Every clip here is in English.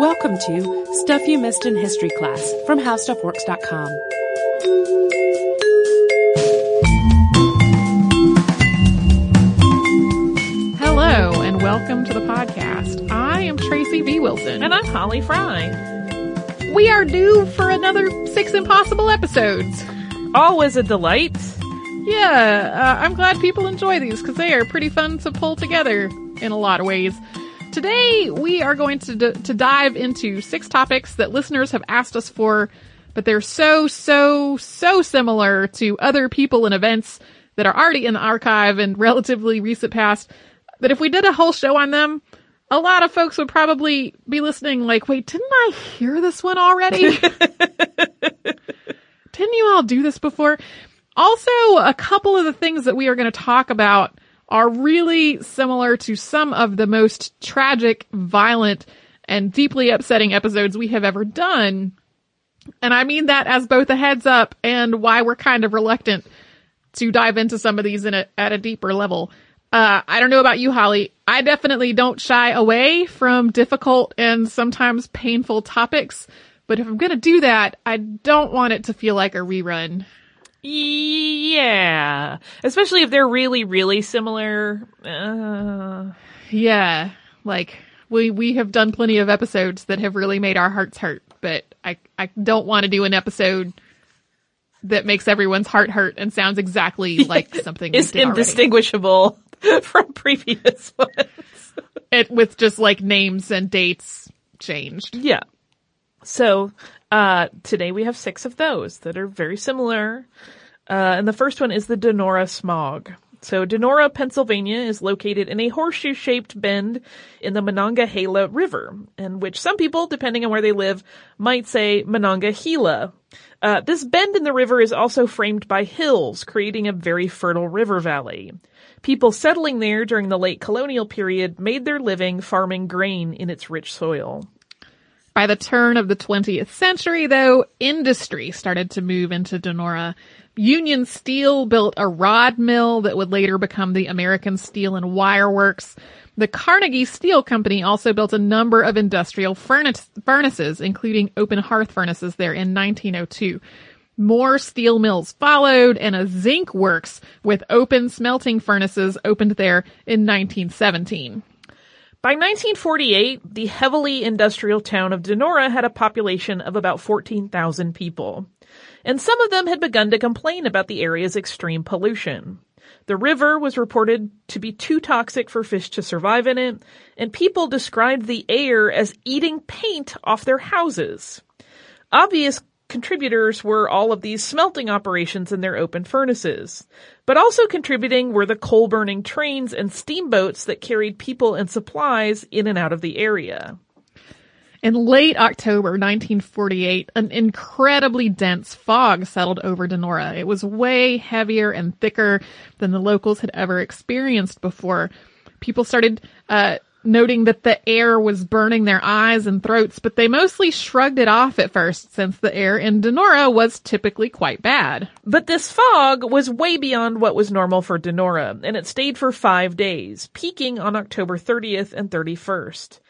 Welcome to Stuff You Missed in History Class from HowStuffWorks.com. Hello and welcome to the podcast. I am Tracy V. Wilson. And I'm Holly Fry. We are due for another six impossible episodes. Always a delight. Yeah, uh, I'm glad people enjoy these because they are pretty fun to pull together in a lot of ways. Today we are going to d- to dive into six topics that listeners have asked us for, but they're so so so similar to other people and events that are already in the archive and relatively recent past that if we did a whole show on them, a lot of folks would probably be listening like, wait, didn't I hear this one already? didn't you all do this before? Also, a couple of the things that we are going to talk about are really similar to some of the most tragic, violent, and deeply upsetting episodes we have ever done. And I mean that as both a heads up and why we're kind of reluctant to dive into some of these in a, at a deeper level. Uh, I don't know about you, Holly. I definitely don't shy away from difficult and sometimes painful topics. But if I'm going to do that, I don't want it to feel like a rerun. Yeah. Especially if they're really, really similar. Uh, Yeah, like we we have done plenty of episodes that have really made our hearts hurt, but I I don't want to do an episode that makes everyone's heart hurt and sounds exactly like something it's did already. indistinguishable from previous ones. It with just like names and dates changed. Yeah. So, uh, today we have six of those that are very similar. Uh, and the first one is the Donora smog. So Donora, Pennsylvania is located in a horseshoe shaped bend in the Monongahela River, and which some people, depending on where they live, might say Monongahela. Uh, this bend in the river is also framed by hills, creating a very fertile river valley. People settling there during the late colonial period made their living farming grain in its rich soil. By the turn of the 20th century, though, industry started to move into Donora. Union Steel built a rod mill that would later become the American Steel and Wire Works. The Carnegie Steel Company also built a number of industrial furnace, furnaces, including open hearth furnaces there in 1902. More steel mills followed and a zinc works with open smelting furnaces opened there in 1917. By 1948, the heavily industrial town of Donora had a population of about 14,000 people. And some of them had begun to complain about the area's extreme pollution. The river was reported to be too toxic for fish to survive in it, and people described the air as eating paint off their houses. Obvious contributors were all of these smelting operations in their open furnaces. But also contributing were the coal burning trains and steamboats that carried people and supplies in and out of the area. In late October 1948, an incredibly dense fog settled over Donora. It was way heavier and thicker than the locals had ever experienced before. People started uh, noting that the air was burning their eyes and throats, but they mostly shrugged it off at first since the air in Donora was typically quite bad. But this fog was way beyond what was normal for Donora, and it stayed for five days, peaking on October 30th and 31st.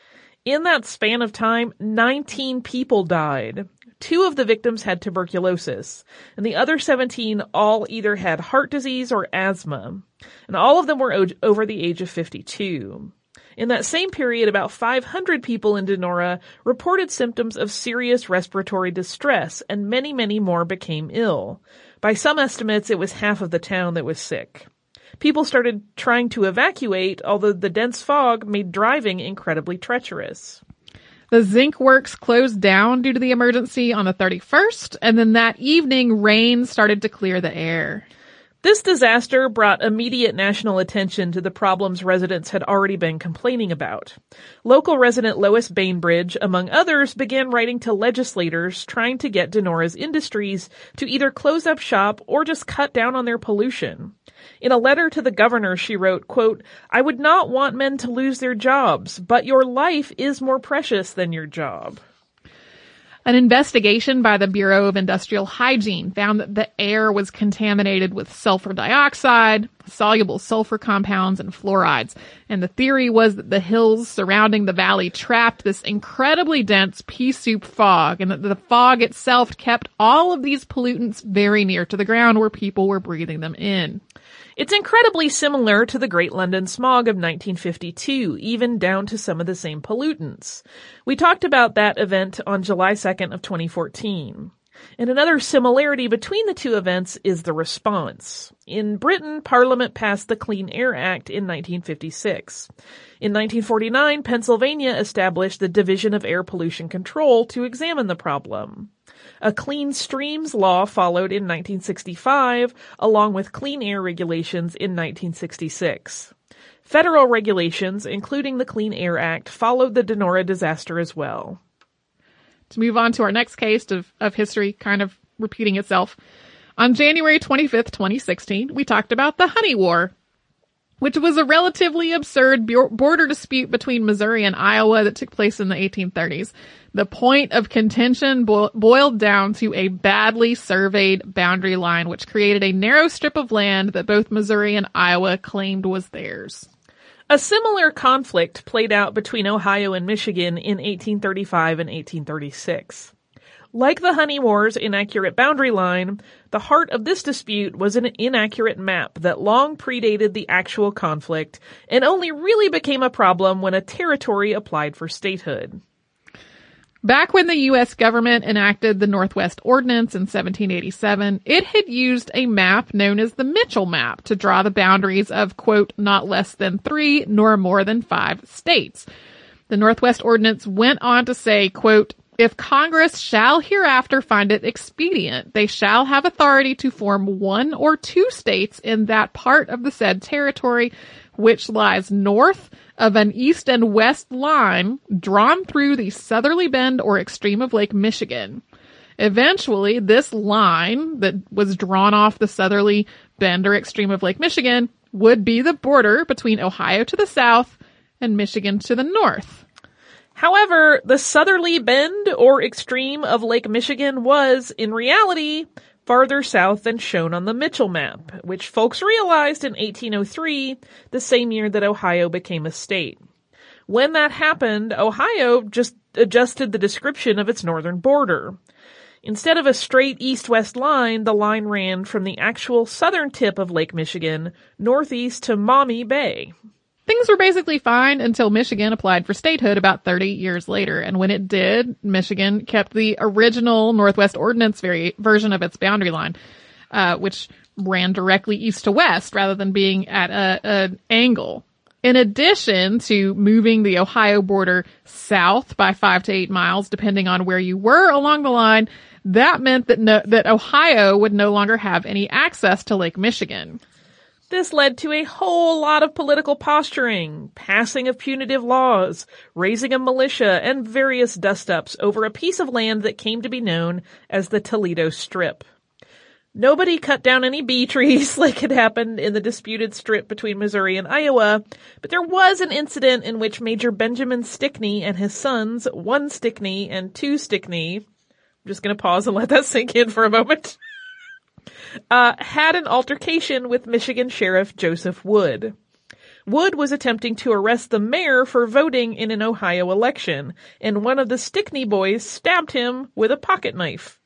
In that span of time, 19 people died. Two of the victims had tuberculosis, and the other 17 all either had heart disease or asthma, and all of them were o- over the age of 52. In that same period, about 500 people in Donora reported symptoms of serious respiratory distress, and many, many more became ill. By some estimates, it was half of the town that was sick. People started trying to evacuate, although the dense fog made driving incredibly treacherous. The zinc works closed down due to the emergency on the 31st, and then that evening rain started to clear the air. This disaster brought immediate national attention to the problems residents had already been complaining about. Local resident Lois Bainbridge, among others, began writing to legislators trying to get Donora's industries to either close up shop or just cut down on their pollution. In a letter to the governor, she wrote, quote, I would not want men to lose their jobs, but your life is more precious than your job. An investigation by the Bureau of Industrial Hygiene found that the air was contaminated with sulfur dioxide, soluble sulfur compounds, and fluorides. And the theory was that the hills surrounding the valley trapped this incredibly dense pea soup fog, and that the fog itself kept all of these pollutants very near to the ground where people were breathing them in. It's incredibly similar to the Great London Smog of 1952, even down to some of the same pollutants. We talked about that event on July 2nd of 2014. And another similarity between the two events is the response. In Britain, Parliament passed the Clean Air Act in 1956. In 1949, Pennsylvania established the Division of Air Pollution Control to examine the problem. A clean streams law followed in 1965, along with clean air regulations in 1966. Federal regulations, including the Clean Air Act, followed the Donora disaster as well. To move on to our next case of, of history kind of repeating itself. On January 25th, 2016, we talked about the Honey War, which was a relatively absurd border dispute between Missouri and Iowa that took place in the 1830s. The point of contention bo- boiled down to a badly surveyed boundary line, which created a narrow strip of land that both Missouri and Iowa claimed was theirs. A similar conflict played out between Ohio and Michigan in 1835 and 1836. Like the Honey War's inaccurate boundary line, the heart of this dispute was an inaccurate map that long predated the actual conflict and only really became a problem when a territory applied for statehood. Back when the U.S. government enacted the Northwest Ordinance in 1787, it had used a map known as the Mitchell map to draw the boundaries of, quote, not less than three nor more than five states. The Northwest Ordinance went on to say, quote, if Congress shall hereafter find it expedient, they shall have authority to form one or two states in that part of the said territory which lies north of an east and west line drawn through the southerly bend or extreme of Lake Michigan. Eventually, this line that was drawn off the southerly bend or extreme of Lake Michigan would be the border between Ohio to the south and Michigan to the north. However, the southerly bend or extreme of Lake Michigan was, in reality, farther south than shown on the Mitchell map, which folks realized in 1803, the same year that Ohio became a state. When that happened, Ohio just adjusted the description of its northern border. Instead of a straight east-west line, the line ran from the actual southern tip of Lake Michigan northeast to Maumee Bay. Things were basically fine until Michigan applied for statehood about 30 years later. And when it did, Michigan kept the original Northwest Ordinance very, version of its boundary line, uh, which ran directly east to west rather than being at a, an angle. In addition to moving the Ohio border south by five to eight miles, depending on where you were along the line, that meant that no, that Ohio would no longer have any access to Lake Michigan. This led to a whole lot of political posturing, passing of punitive laws, raising a militia, and various dust-ups over a piece of land that came to be known as the Toledo Strip. Nobody cut down any bee trees like had happened in the disputed strip between Missouri and Iowa, but there was an incident in which Major Benjamin Stickney and his sons, one Stickney and two Stickney, I'm just gonna pause and let that sink in for a moment. uh, had an altercation with Michigan Sheriff Joseph Wood. Wood was attempting to arrest the mayor for voting in an Ohio election, and one of the Stickney boys stabbed him with a pocket knife.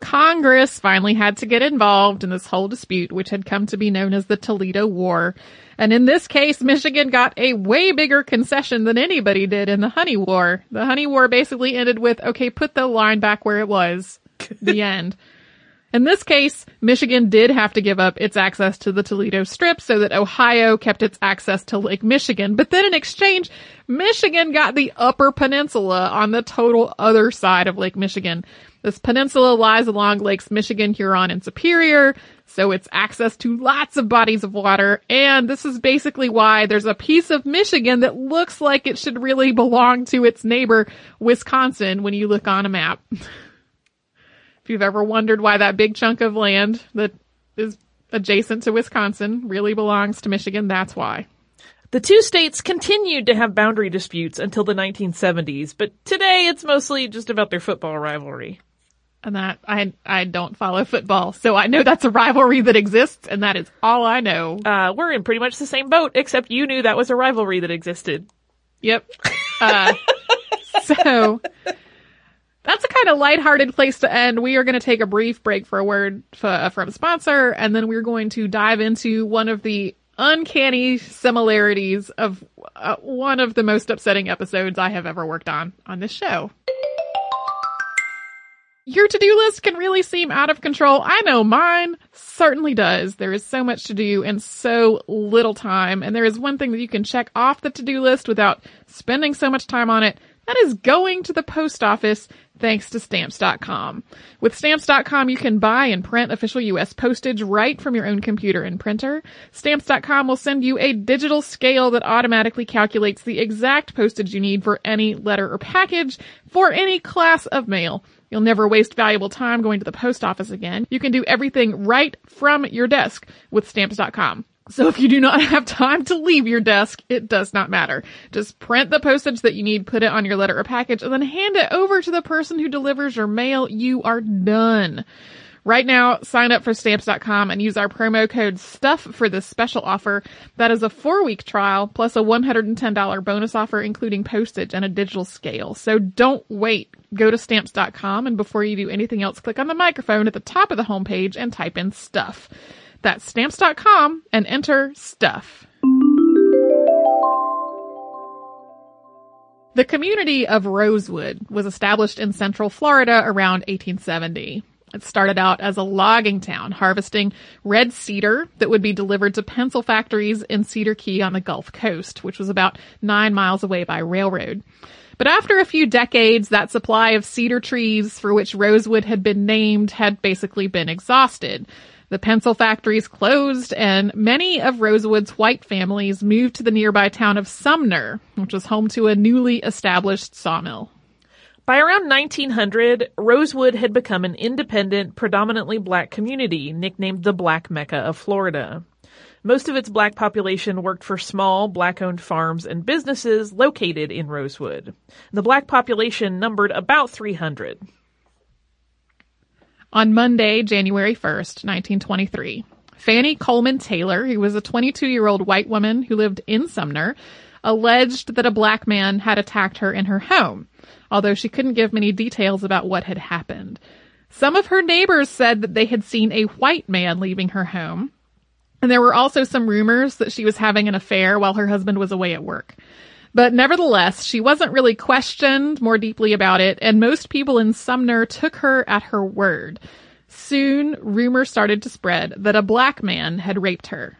Congress finally had to get involved in this whole dispute, which had come to be known as the Toledo War. And in this case, Michigan got a way bigger concession than anybody did in the Honey War. The Honey War basically ended with, okay, put the line back where it was. the end. In this case, Michigan did have to give up its access to the Toledo Strip so that Ohio kept its access to Lake Michigan. But then in exchange, Michigan got the upper peninsula on the total other side of Lake Michigan. This peninsula lies along Lakes Michigan, Huron, and Superior, so it's access to lots of bodies of water, and this is basically why there's a piece of Michigan that looks like it should really belong to its neighbor, Wisconsin, when you look on a map. If you've ever wondered why that big chunk of land that is adjacent to Wisconsin really belongs to Michigan, that's why. The two states continued to have boundary disputes until the 1970s, but today it's mostly just about their football rivalry. And that I I don't follow football, so I know that's a rivalry that exists, and that is all I know. Uh, we're in pretty much the same boat, except you knew that was a rivalry that existed. Yep. Uh, so that's a kind of lighthearted place to end. We are going to take a brief break for a word f- from sponsor, and then we're going to dive into one of the uncanny similarities of uh, one of the most upsetting episodes I have ever worked on on this show. Your to-do list can really seem out of control. I know mine certainly does. There is so much to do and so little time. And there is one thing that you can check off the to-do list without spending so much time on it. That is going to the post office thanks to stamps.com. With stamps.com, you can buy and print official U.S. postage right from your own computer and printer. Stamps.com will send you a digital scale that automatically calculates the exact postage you need for any letter or package for any class of mail. You'll never waste valuable time going to the post office again. You can do everything right from your desk with stamps.com. So if you do not have time to leave your desk, it does not matter. Just print the postage that you need, put it on your letter or package, and then hand it over to the person who delivers your mail. You are done. Right now, sign up for stamps.com and use our promo code STUFF for this special offer. That is a four week trial plus a $110 bonus offer, including postage and a digital scale. So don't wait. Go to stamps.com and before you do anything else, click on the microphone at the top of the homepage and type in stuff. That's stamps.com and enter stuff. The community of Rosewood was established in central Florida around 1870. It started out as a logging town, harvesting red cedar that would be delivered to pencil factories in Cedar Key on the Gulf Coast, which was about nine miles away by railroad. But after a few decades, that supply of cedar trees for which Rosewood had been named had basically been exhausted. The pencil factories closed and many of Rosewood's white families moved to the nearby town of Sumner, which was home to a newly established sawmill. By around 1900, Rosewood had become an independent, predominantly black community nicknamed the Black Mecca of Florida. Most of its black population worked for small, black-owned farms and businesses located in Rosewood. The black population numbered about 300. On Monday, January 1st, 1923, Fanny Coleman Taylor, who was a 22 year old white woman who lived in Sumner, alleged that a black man had attacked her in her home, although she couldn't give many details about what had happened. Some of her neighbors said that they had seen a white man leaving her home, and there were also some rumors that she was having an affair while her husband was away at work. But nevertheless, she wasn't really questioned more deeply about it, and most people in Sumner took her at her word. Soon, rumors started to spread that a black man had raped her.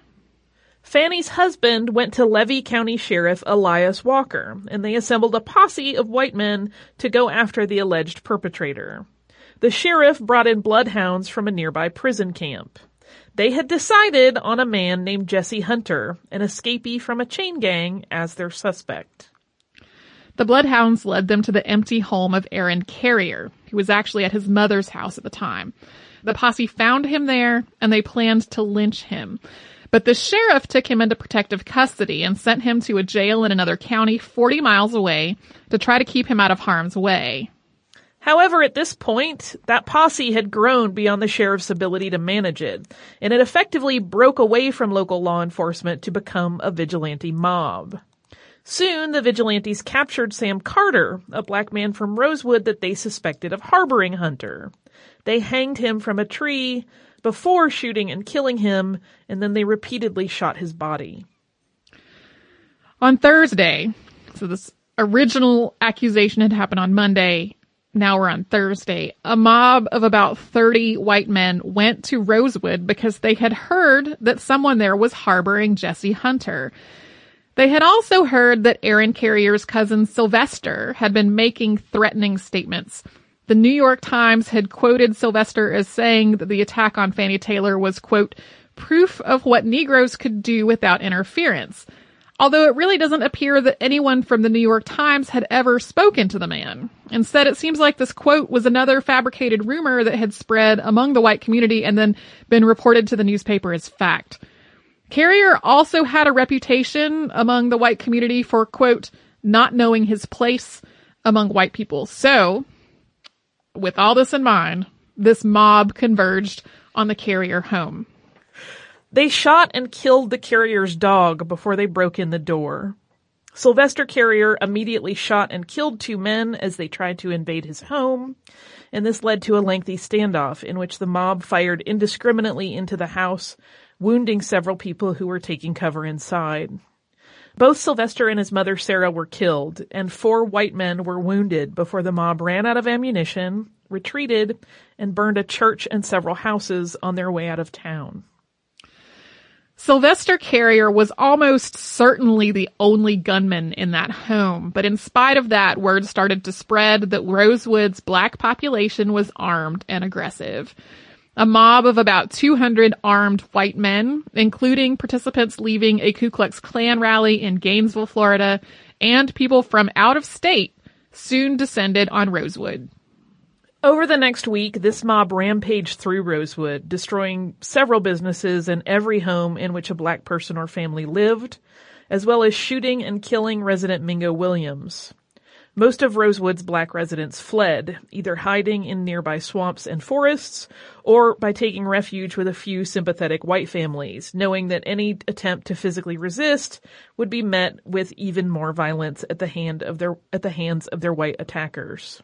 Fanny's husband went to Levy County Sheriff Elias Walker, and they assembled a posse of white men to go after the alleged perpetrator. The sheriff brought in bloodhounds from a nearby prison camp. They had decided on a man named Jesse Hunter, an escapee from a chain gang, as their suspect. The bloodhounds led them to the empty home of Aaron Carrier, who was actually at his mother's house at the time. The posse found him there, and they planned to lynch him. But the sheriff took him into protective custody and sent him to a jail in another county 40 miles away to try to keep him out of harm's way. However, at this point, that posse had grown beyond the sheriff's ability to manage it, and it effectively broke away from local law enforcement to become a vigilante mob. Soon, the vigilantes captured Sam Carter, a black man from Rosewood that they suspected of harboring Hunter. They hanged him from a tree before shooting and killing him, and then they repeatedly shot his body. On Thursday, so this original accusation had happened on Monday, now we're on Thursday, a mob of about 30 white men went to Rosewood because they had heard that someone there was harboring Jesse Hunter. They had also heard that Aaron Carrier's cousin Sylvester had been making threatening statements. The New York Times had quoted Sylvester as saying that the attack on Fanny Taylor was, quote, proof of what Negroes could do without interference. Although it really doesn't appear that anyone from the New York Times had ever spoken to the man. Instead, it seems like this quote was another fabricated rumor that had spread among the white community and then been reported to the newspaper as fact. Carrier also had a reputation among the white community for, quote, not knowing his place among white people. So, with all this in mind, this mob converged on the Carrier home. They shot and killed the Carrier's dog before they broke in the door. Sylvester Carrier immediately shot and killed two men as they tried to invade his home, and this led to a lengthy standoff in which the mob fired indiscriminately into the house, wounding several people who were taking cover inside. Both Sylvester and his mother Sarah were killed, and four white men were wounded before the mob ran out of ammunition, retreated, and burned a church and several houses on their way out of town. Sylvester Carrier was almost certainly the only gunman in that home, but in spite of that, word started to spread that Rosewood's black population was armed and aggressive. A mob of about 200 armed white men, including participants leaving a Ku Klux Klan rally in Gainesville, Florida, and people from out of state, soon descended on Rosewood. Over the next week, this mob rampaged through Rosewood, destroying several businesses and every home in which a black person or family lived, as well as shooting and killing resident Mingo Williams. Most of Rosewood's black residents fled, either hiding in nearby swamps and forests, or by taking refuge with a few sympathetic white families, knowing that any attempt to physically resist would be met with even more violence at the hand of their at the hands of their white attackers.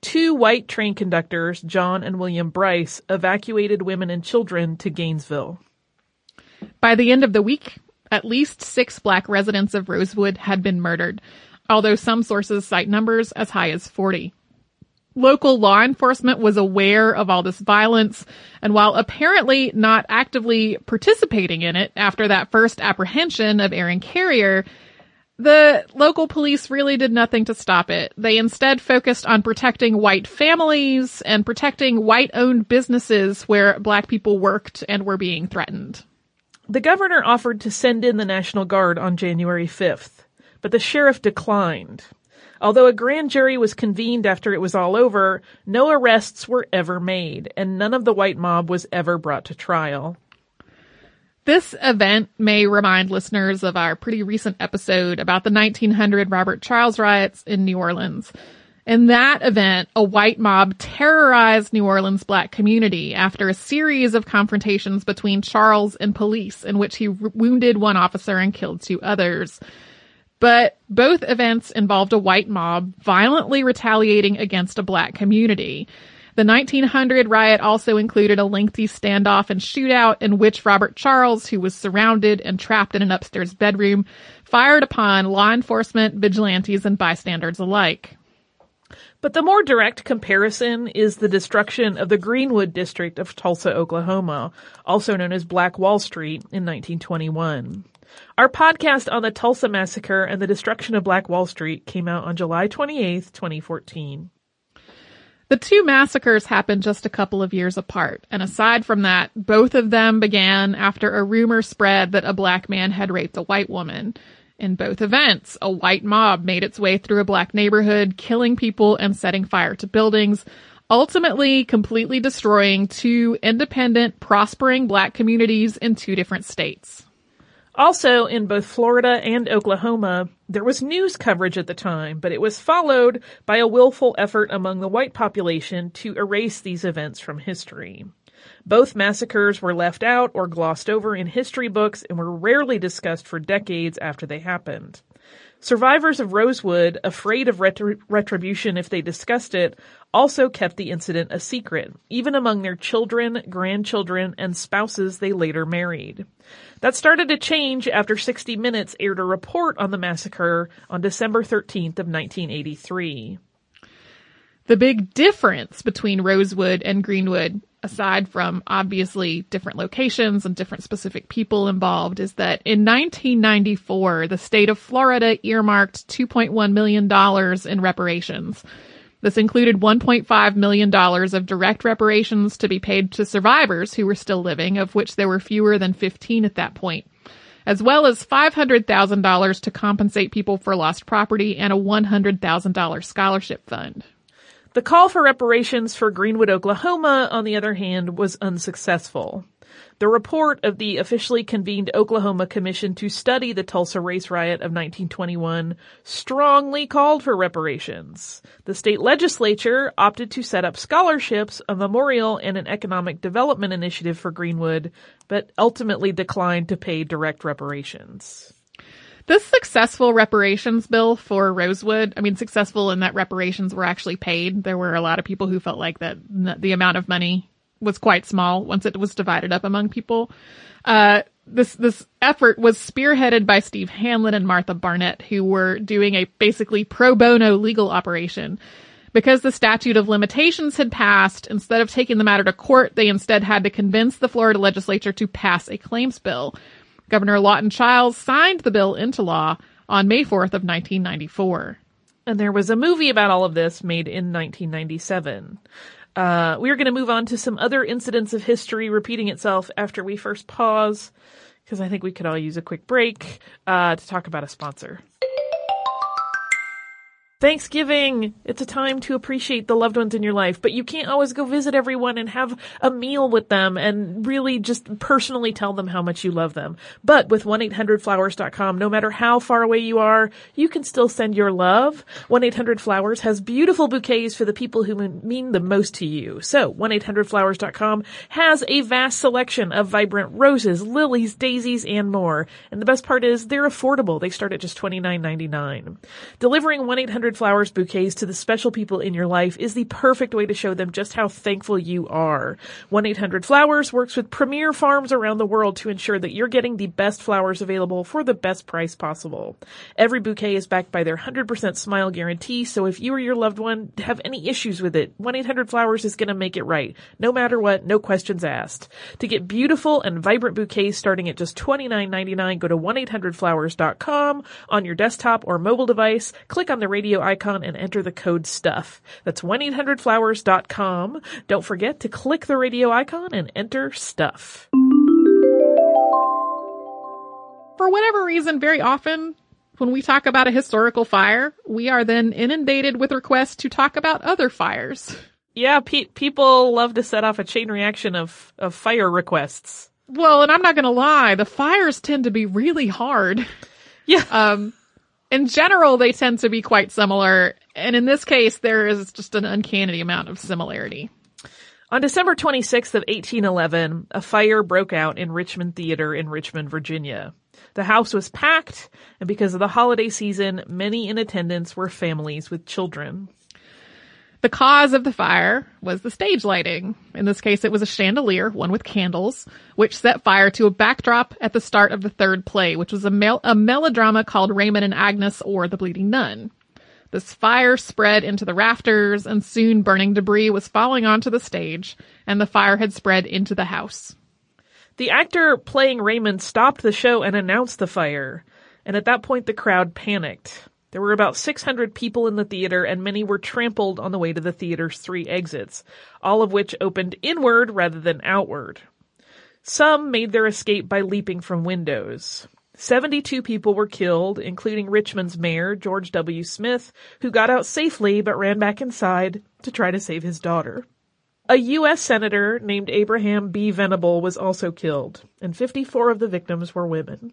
Two white train conductors, John and William Bryce, evacuated women and children to Gainesville. By the end of the week, at least six black residents of Rosewood had been murdered, although some sources cite numbers as high as 40. Local law enforcement was aware of all this violence, and while apparently not actively participating in it after that first apprehension of Aaron Carrier, the local police really did nothing to stop it. They instead focused on protecting white families and protecting white owned businesses where black people worked and were being threatened. The governor offered to send in the National Guard on January 5th, but the sheriff declined. Although a grand jury was convened after it was all over, no arrests were ever made, and none of the white mob was ever brought to trial. This event may remind listeners of our pretty recent episode about the 1900 Robert Charles riots in New Orleans. In that event, a white mob terrorized New Orleans black community after a series of confrontations between Charles and police in which he wounded one officer and killed two others. But both events involved a white mob violently retaliating against a black community. The 1900 riot also included a lengthy standoff and shootout in which Robert Charles, who was surrounded and trapped in an upstairs bedroom, fired upon law enforcement, vigilantes, and bystanders alike. But the more direct comparison is the destruction of the Greenwood district of Tulsa, Oklahoma, also known as Black Wall Street in 1921. Our podcast on the Tulsa massacre and the destruction of Black Wall Street came out on July 28, 2014. The two massacres happened just a couple of years apart, and aside from that, both of them began after a rumor spread that a black man had raped a white woman. In both events, a white mob made its way through a black neighborhood, killing people and setting fire to buildings, ultimately completely destroying two independent, prospering black communities in two different states. Also, in both Florida and Oklahoma, there was news coverage at the time, but it was followed by a willful effort among the white population to erase these events from history. Both massacres were left out or glossed over in history books and were rarely discussed for decades after they happened. Survivors of Rosewood, afraid of retri- retribution if they discussed it, also kept the incident a secret, even among their children, grandchildren, and spouses they later married. That started to change after 60 Minutes aired a report on the massacre on December 13th of 1983. The big difference between Rosewood and Greenwood, aside from obviously different locations and different specific people involved, is that in 1994, the state of Florida earmarked $2.1 million in reparations. This included $1.5 million of direct reparations to be paid to survivors who were still living, of which there were fewer than 15 at that point, as well as $500,000 to compensate people for lost property and a $100,000 scholarship fund. The call for reparations for Greenwood, Oklahoma, on the other hand, was unsuccessful. The report of the officially convened Oklahoma Commission to study the Tulsa race riot of 1921 strongly called for reparations. The state legislature opted to set up scholarships, a memorial, and an economic development initiative for Greenwood, but ultimately declined to pay direct reparations. This successful reparations bill for Rosewood, I mean, successful in that reparations were actually paid. There were a lot of people who felt like that the amount of money was quite small once it was divided up among people. Uh, this, this effort was spearheaded by Steve Hanlon and Martha Barnett, who were doing a basically pro bono legal operation. Because the statute of limitations had passed, instead of taking the matter to court, they instead had to convince the Florida legislature to pass a claims bill. Governor Lawton Chiles signed the bill into law on May 4th of 1994. And there was a movie about all of this made in 1997. Uh, we are going to move on to some other incidents of history repeating itself after we first pause, because I think we could all use a quick break uh, to talk about a sponsor. Thanksgiving, it's a time to appreciate the loved ones in your life, but you can't always go visit everyone and have a meal with them and really just personally tell them how much you love them. But with 1-800-Flowers.com, no matter how far away you are, you can still send your love. 1-800-Flowers has beautiful bouquets for the people who mean the most to you. So 1-800-Flowers.com has a vast selection of vibrant roses, lilies, daisies, and more. And the best part is they're affordable. They start at just $29.99. Delivering 1-800 flowers bouquets to the special people in your life is the perfect way to show them just how thankful you are. 1-800-Flowers works with premier farms around the world to ensure that you're getting the best flowers available for the best price possible. Every bouquet is backed by their 100% smile guarantee, so if you or your loved one have any issues with it, 1-800-Flowers is going to make it right. No matter what, no questions asked. To get beautiful and vibrant bouquets starting at just $29.99, go to 1-800-Flowers.com on your desktop or mobile device, click on the radio icon and enter the code STUFF. That's 1-800-Flowers.com. Don't forget to click the radio icon and enter STUFF. For whatever reason, very often when we talk about a historical fire, we are then inundated with requests to talk about other fires. Yeah, pe- people love to set off a chain reaction of, of fire requests. Well, and I'm not gonna lie, the fires tend to be really hard. Yeah. Um, in general, they tend to be quite similar. And in this case, there is just an uncanny amount of similarity. On December 26th of 1811, a fire broke out in Richmond Theater in Richmond, Virginia. The house was packed, and because of the holiday season, many in attendance were families with children. The cause of the fire was the stage lighting. In this case, it was a chandelier, one with candles, which set fire to a backdrop at the start of the third play, which was a, mel- a melodrama called Raymond and Agnes or The Bleeding Nun. This fire spread into the rafters and soon burning debris was falling onto the stage and the fire had spread into the house. The actor playing Raymond stopped the show and announced the fire. And at that point, the crowd panicked. There were about 600 people in the theater and many were trampled on the way to the theater's three exits, all of which opened inward rather than outward. Some made their escape by leaping from windows. 72 people were killed, including Richmond's mayor, George W. Smith, who got out safely but ran back inside to try to save his daughter. A U.S. senator named Abraham B. Venable was also killed, and 54 of the victims were women.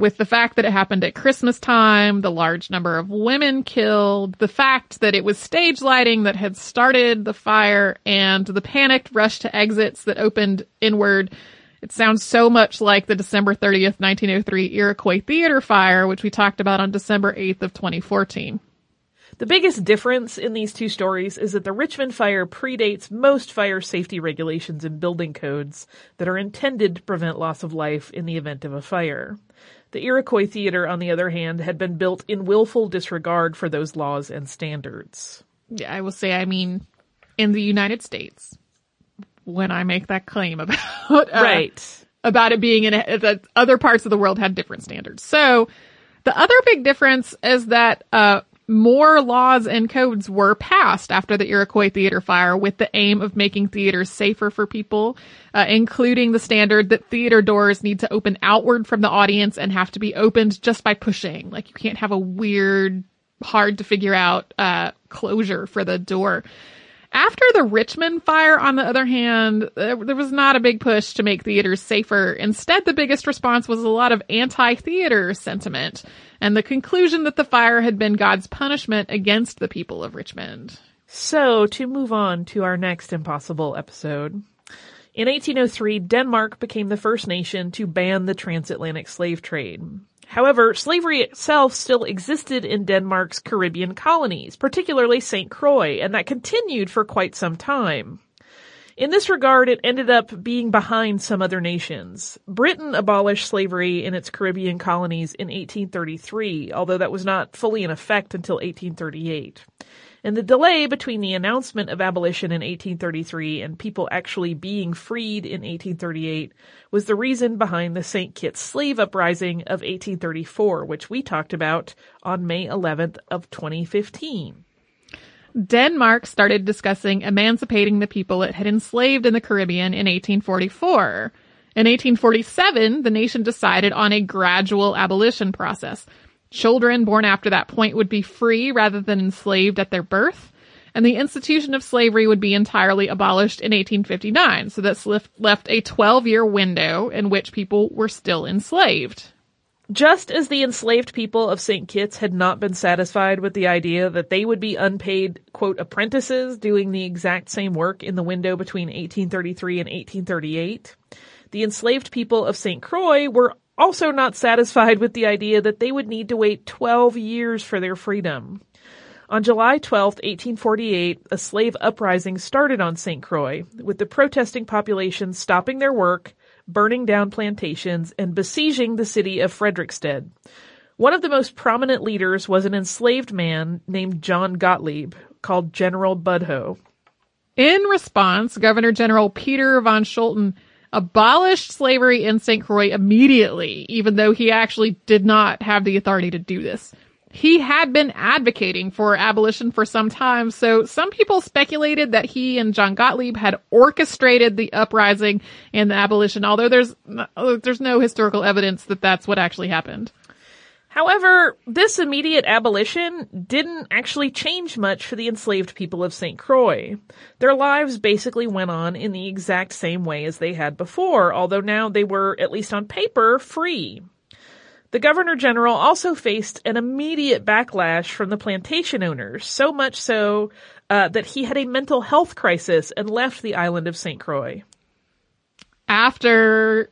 With the fact that it happened at Christmas time, the large number of women killed, the fact that it was stage lighting that had started the fire, and the panicked rush to exits that opened inward, it sounds so much like the December 30th, 1903 Iroquois Theater fire, which we talked about on December 8th of 2014. The biggest difference in these two stories is that the Richmond fire predates most fire safety regulations and building codes that are intended to prevent loss of life in the event of a fire. The Iroquois Theater, on the other hand, had been built in willful disregard for those laws and standards. Yeah, I will say, I mean, in the United States, when I make that claim about, uh, right. about it being in a, that other parts of the world had different standards. So the other big difference is that, uh, more laws and codes were passed after the Iroquois Theater fire with the aim of making theaters safer for people, uh, including the standard that theater doors need to open outward from the audience and have to be opened just by pushing. Like you can't have a weird, hard to figure out, uh, closure for the door. After the Richmond fire, on the other hand, there was not a big push to make theaters safer. Instead, the biggest response was a lot of anti-theater sentiment and the conclusion that the fire had been God's punishment against the people of Richmond. So, to move on to our next impossible episode. In 1803, Denmark became the first nation to ban the transatlantic slave trade. However, slavery itself still existed in Denmark's Caribbean colonies, particularly St. Croix, and that continued for quite some time. In this regard, it ended up being behind some other nations. Britain abolished slavery in its Caribbean colonies in 1833, although that was not fully in effect until 1838 and the delay between the announcement of abolition in 1833 and people actually being freed in 1838 was the reason behind the St. Kitts slave uprising of 1834, which we talked about on May 11th of 2015. Denmark started discussing emancipating the people it had enslaved in the Caribbean in 1844. In 1847, the nation decided on a gradual abolition process. Children born after that point would be free rather than enslaved at their birth, and the institution of slavery would be entirely abolished in 1859. So that's left a 12 year window in which people were still enslaved. Just as the enslaved people of St. Kitts had not been satisfied with the idea that they would be unpaid, quote, apprentices doing the exact same work in the window between 1833 and 1838, the enslaved people of St. Croix were also not satisfied with the idea that they would need to wait 12 years for their freedom. On July 12, 1848, a slave uprising started on St. Croix, with the protesting population stopping their work, burning down plantations, and besieging the city of Frederiksted. One of the most prominent leaders was an enslaved man named John Gottlieb, called General Budhoe. In response, Governor General Peter von Scholten abolished slavery in St. Croix immediately, even though he actually did not have the authority to do this. He had been advocating for abolition for some time, so some people speculated that he and John Gottlieb had orchestrated the uprising and the abolition, although there's, there's no historical evidence that that's what actually happened. However, this immediate abolition didn't actually change much for the enslaved people of St. Croix. Their lives basically went on in the exact same way as they had before, although now they were, at least on paper, free. The Governor General also faced an immediate backlash from the plantation owners, so much so uh, that he had a mental health crisis and left the island of St. Croix. After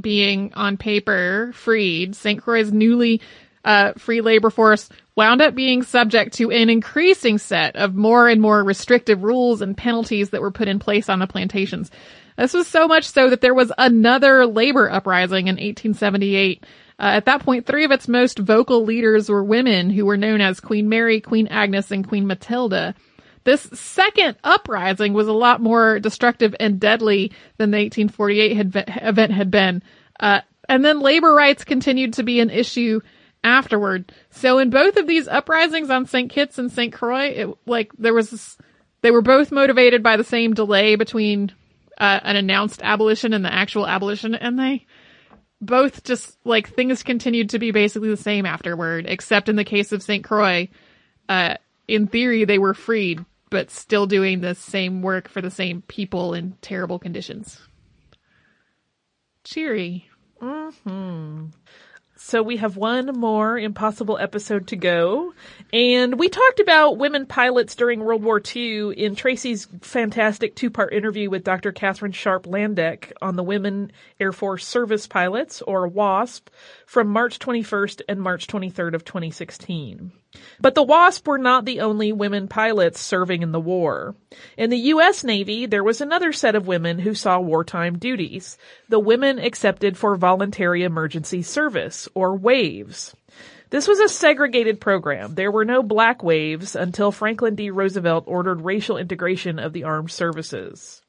being on paper freed, St. Croix's newly uh, free labor force wound up being subject to an increasing set of more and more restrictive rules and penalties that were put in place on the plantations. This was so much so that there was another labor uprising in 1878. Uh, at that point, three of its most vocal leaders were women who were known as Queen Mary, Queen Agnes, and Queen Matilda. This second uprising was a lot more destructive and deadly than the 1848 had, event had been. Uh, and then labor rights continued to be an issue afterward. So in both of these uprisings on St. Kitts and St. Croix, it, like there was this, they were both motivated by the same delay between uh, an announced abolition and the actual abolition, and they both just like things continued to be basically the same afterward, except in the case of St. Croix, uh, in theory they were freed, but still doing the same work for the same people in terrible conditions. Cheery. Hmm. So we have one more impossible episode to go. And we talked about women pilots during World War II in Tracy's fantastic two-part interview with Dr. Katherine Sharp Landdeck on the Women Air Force Service Pilots, or WASP, from March 21st and March 23rd of 2016. But the WASP were not the only women pilots serving in the war. In the U.S. Navy, there was another set of women who saw wartime duties, the Women Accepted for Voluntary Emergency Service, or WAVES. This was a segregated program. There were no black waves until Franklin D. Roosevelt ordered racial integration of the armed services.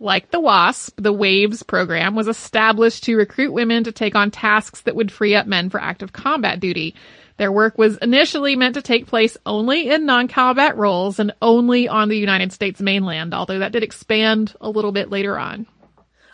Like the WASP, the WAVES program was established to recruit women to take on tasks that would free up men for active combat duty. Their work was initially meant to take place only in non-combat roles and only on the United States mainland, although that did expand a little bit later on.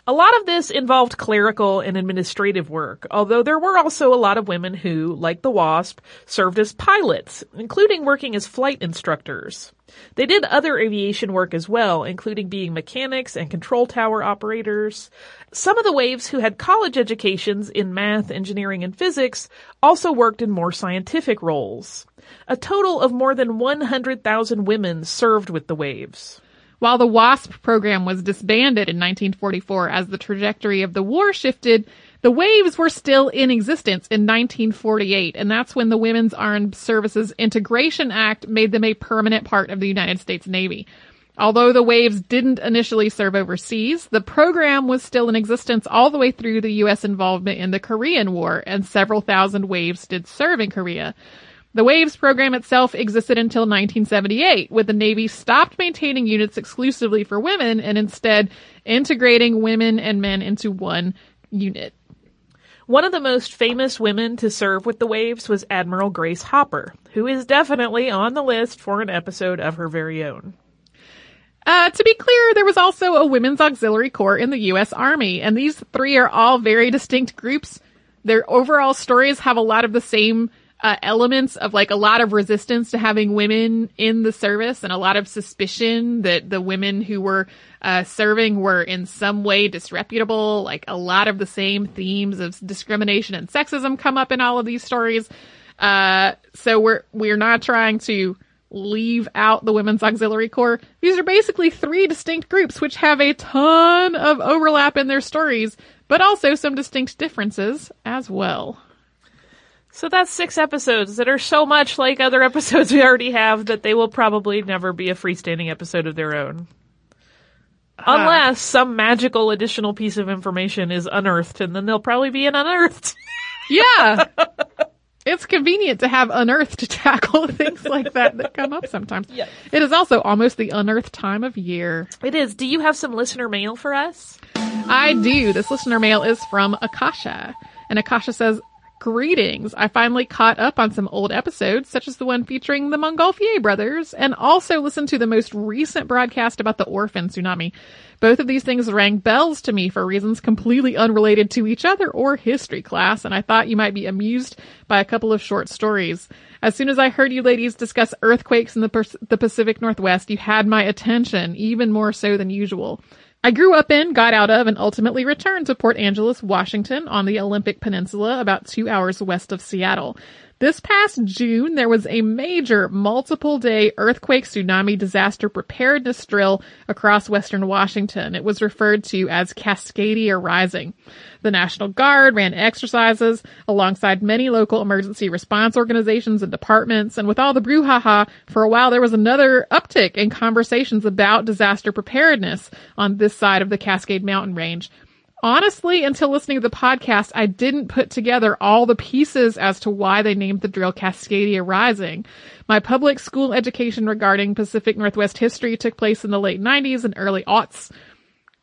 A lot of this involved clerical and administrative work, although there were also a lot of women who, like the WASP, served as pilots, including working as flight instructors. They did other aviation work as well, including being mechanics and control tower operators. Some of the waves who had college educations in math, engineering, and physics also worked in more scientific roles. A total of more than 100,000 women served with the waves. While the WASP program was disbanded in 1944 as the trajectory of the war shifted, the waves were still in existence in 1948, and that's when the Women's Armed Services Integration Act made them a permanent part of the United States Navy. Although the waves didn't initially serve overseas, the program was still in existence all the way through the U.S. involvement in the Korean War, and several thousand waves did serve in Korea. The WAVES program itself existed until 1978, when the Navy stopped maintaining units exclusively for women and instead integrating women and men into one unit. One of the most famous women to serve with the Waves was Admiral Grace Hopper, who is definitely on the list for an episode of her very own. Uh, to be clear, there was also a women's auxiliary corps in the U.S. Army, and these three are all very distinct groups. Their overall stories have a lot of the same uh, elements of like a lot of resistance to having women in the service and a lot of suspicion that the women who were uh, serving were in some way disreputable. Like a lot of the same themes of discrimination and sexism come up in all of these stories. Uh, so we're we're not trying to leave out the Women's Auxiliary Corps. These are basically three distinct groups which have a ton of overlap in their stories, but also some distinct differences as well. So that's six episodes that are so much like other episodes we already have that they will probably never be a freestanding episode of their own. Ah. Unless some magical additional piece of information is unearthed, and then they'll probably be an unearthed. Yeah. it's convenient to have unearthed to tackle things like that that come up sometimes. Yes. It is also almost the unearthed time of year. It is. Do you have some listener mail for us? I do. This listener mail is from Akasha. And Akasha says, Greetings. I finally caught up on some old episodes, such as the one featuring the Montgolfier brothers, and also listened to the most recent broadcast about the orphan tsunami. Both of these things rang bells to me for reasons completely unrelated to each other or history class, and I thought you might be amused by a couple of short stories. As soon as I heard you ladies discuss earthquakes in the, the Pacific Northwest, you had my attention, even more so than usual. I grew up in, got out of, and ultimately returned to Port Angeles, Washington on the Olympic Peninsula about two hours west of Seattle. This past June, there was a major multiple day earthquake tsunami disaster preparedness drill across western Washington. It was referred to as Cascadia Rising. The National Guard ran exercises alongside many local emergency response organizations and departments. And with all the brouhaha, for a while there was another uptick in conversations about disaster preparedness on this side of the Cascade Mountain Range honestly, until listening to the podcast, I didn't put together all the pieces as to why they named the drill Cascadia Rising. My public school education regarding Pacific Northwest history took place in the late 90s and early aughts.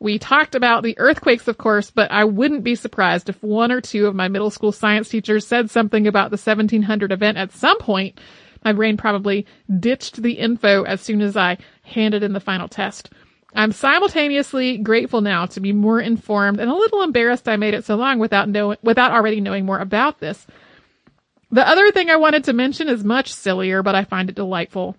We talked about the earthquakes, of course, but I wouldn't be surprised if one or two of my middle school science teachers said something about the 1700 event at some point. My brain probably ditched the info as soon as I handed in the final test. I'm simultaneously grateful now to be more informed and a little embarrassed I made it so long without know, without already knowing more about this. The other thing I wanted to mention is much sillier, but I find it delightful.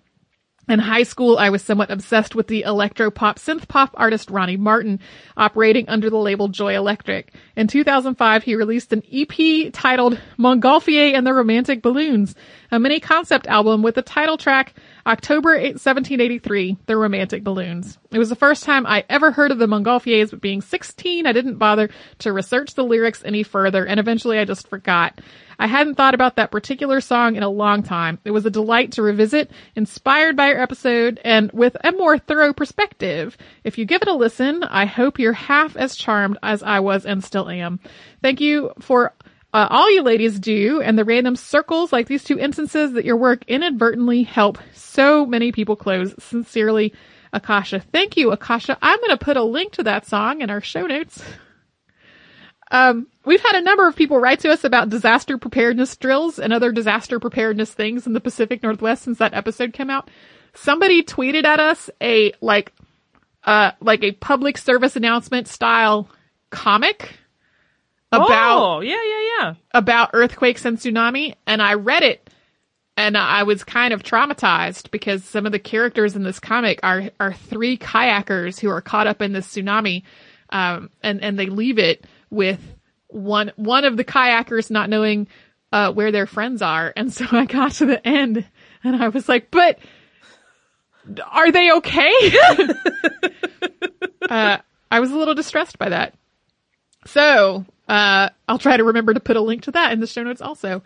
In high school, I was somewhat obsessed with the electro pop synth pop artist Ronnie Martin, operating under the label Joy Electric. In 2005, he released an EP titled Montgolfier and the Romantic Balloons, a mini concept album with the title track October 8, 1783, The Romantic Balloons. It was the first time I ever heard of the Montgolfiers, but being 16, I didn't bother to research the lyrics any further, and eventually I just forgot. I hadn't thought about that particular song in a long time. It was a delight to revisit, inspired by your episode, and with a more thorough perspective. If you give it a listen, I hope you're half as charmed as I was and still am. Thank you for uh, all you ladies do and the random circles like these two instances that your work inadvertently help so many people close. Sincerely, Akasha. Thank you, Akasha. I'm going to put a link to that song in our show notes. Um, we've had a number of people write to us about disaster preparedness drills and other disaster preparedness things in the Pacific Northwest since that episode came out. Somebody tweeted at us a like, uh, like a public service announcement style comic about oh, yeah, yeah, yeah. about earthquakes and tsunami and I read it and I was kind of traumatized because some of the characters in this comic are are three kayakers who are caught up in this tsunami um and and they leave it with one one of the kayakers not knowing uh where their friends are. And so I got to the end and I was like but are they okay? Uh I was a little distressed by that. So uh, I'll try to remember to put a link to that in the show notes also.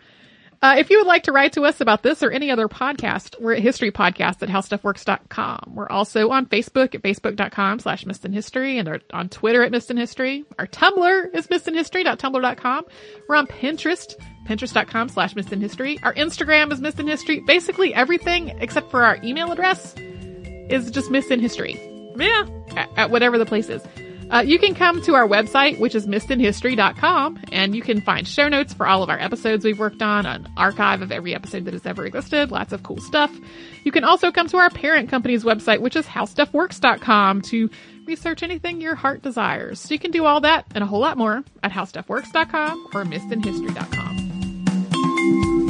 Uh, if you would like to write to us about this or any other podcast, we're at History Podcast at HowStuffWorks.com. We're also on Facebook at Facebook.com slash Missed in History and on Twitter at Missed in History. Our Tumblr is MissedInHistory.tumblr.com. We're on Pinterest, Pinterest.com slash Missed in History. Our Instagram is Missed in History. Basically everything except for our email address is just Missed in History Yeah. at, at whatever the place is. Uh, you can come to our website, which is missedinhistory.com, and you can find show notes for all of our episodes we've worked on, an archive of every episode that has ever existed, lots of cool stuff. You can also come to our parent company's website, which is howstuffworks.com to research anything your heart desires. So you can do all that and a whole lot more at howstuffworks.com or missedinhistory.com.